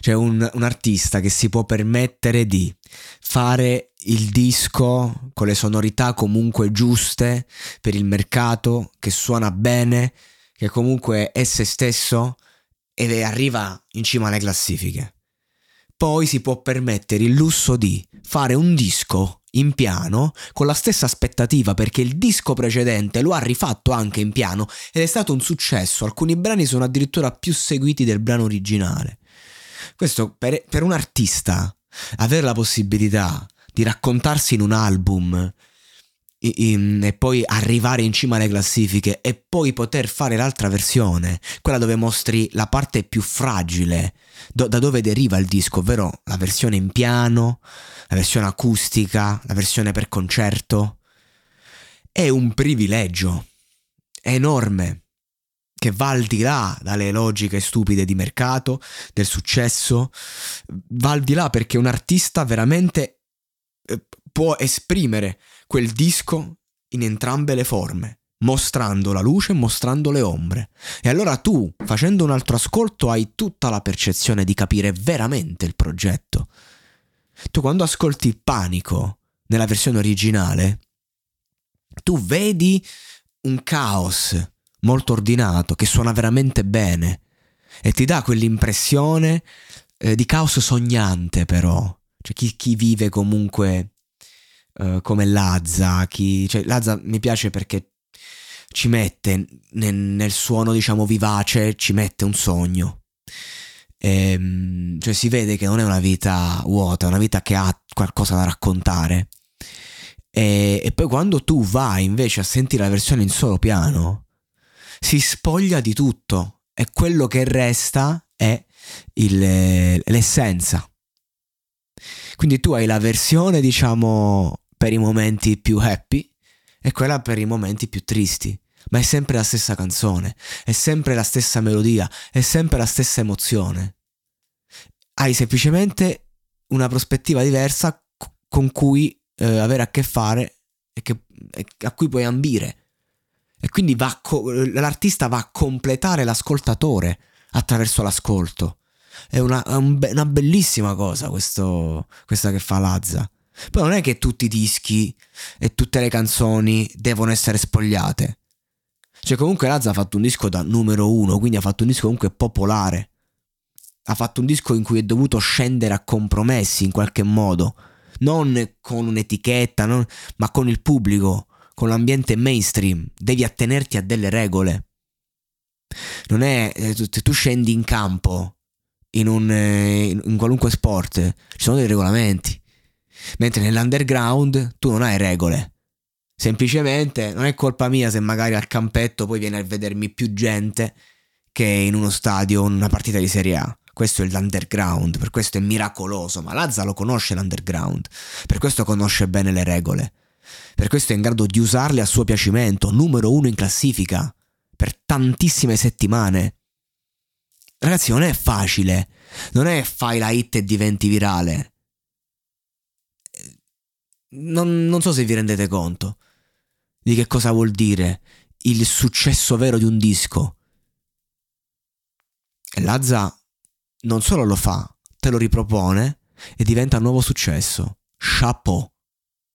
Cioè un, un artista che si può permettere di fare il disco con le sonorità comunque giuste per il mercato, che suona bene, che comunque è se stesso e arriva in cima alle classifiche. Poi si può permettere il lusso di fare un disco in piano con la stessa aspettativa perché il disco precedente lo ha rifatto anche in piano ed è stato un successo, alcuni brani sono addirittura più seguiti del brano originale. Questo per, per un artista avere la possibilità di raccontarsi in un album in, e poi arrivare in cima alle classifiche e poi poter fare l'altra versione, quella dove mostri la parte più fragile, do, da dove deriva il disco, ovvero la versione in piano, la versione acustica, la versione per concerto. È un privilegio enorme che va al di là dalle logiche stupide di mercato, del successo, va al di là perché un artista veramente eh, può esprimere quel disco in entrambe le forme, mostrando la luce e mostrando le ombre. E allora tu, facendo un altro ascolto, hai tutta la percezione di capire veramente il progetto. Tu quando ascolti Panico nella versione originale, tu vedi un caos molto ordinato che suona veramente bene e ti dà quell'impressione eh, di caos sognante però. Cioè chi, chi vive comunque uh, come Lazza, chi... Cioè, Lazza mi piace perché ci mette nel, nel suono diciamo vivace, ci mette un sogno. E, ehm, cioè si vede che non è una vita vuota, è una vita che ha qualcosa da raccontare. E, e poi quando tu vai invece a sentire la versione in solo piano, si spoglia di tutto e quello che resta è il, l'essenza. Quindi tu hai la versione, diciamo, per i momenti più happy e quella per i momenti più tristi. Ma è sempre la stessa canzone, è sempre la stessa melodia, è sempre la stessa emozione. Hai semplicemente una prospettiva diversa con cui eh, avere a che fare e, che, e a cui puoi ambire. E quindi va co- l'artista va a completare l'ascoltatore attraverso l'ascolto. È una, una bellissima cosa questo, questa che fa Lazza. Poi non è che tutti i dischi e tutte le canzoni devono essere spogliate. Cioè comunque Lazza ha fatto un disco da numero uno, quindi ha fatto un disco comunque popolare. Ha fatto un disco in cui è dovuto scendere a compromessi in qualche modo. Non con un'etichetta, non, ma con il pubblico, con l'ambiente mainstream. Devi attenerti a delle regole. Non è... Eh, se tu scendi in campo, in, un, eh, in qualunque sport, ci sono dei regolamenti Mentre nell'underground tu non hai regole. Semplicemente non è colpa mia se magari al campetto poi viene a vedermi più gente che in uno stadio o in una partita di Serie A. Questo è l'underground, per questo è miracoloso, ma Lazza lo conosce l'underground, per questo conosce bene le regole, per questo è in grado di usarle a suo piacimento, numero uno in classifica, per tantissime settimane. Ragazzi, non è facile, non è fai la hit e diventi virale non, non so se vi rendete conto di che cosa vuol dire il successo vero di un disco. Lazza non solo lo fa, te lo ripropone e diventa un nuovo successo. Chapeau.